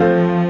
Música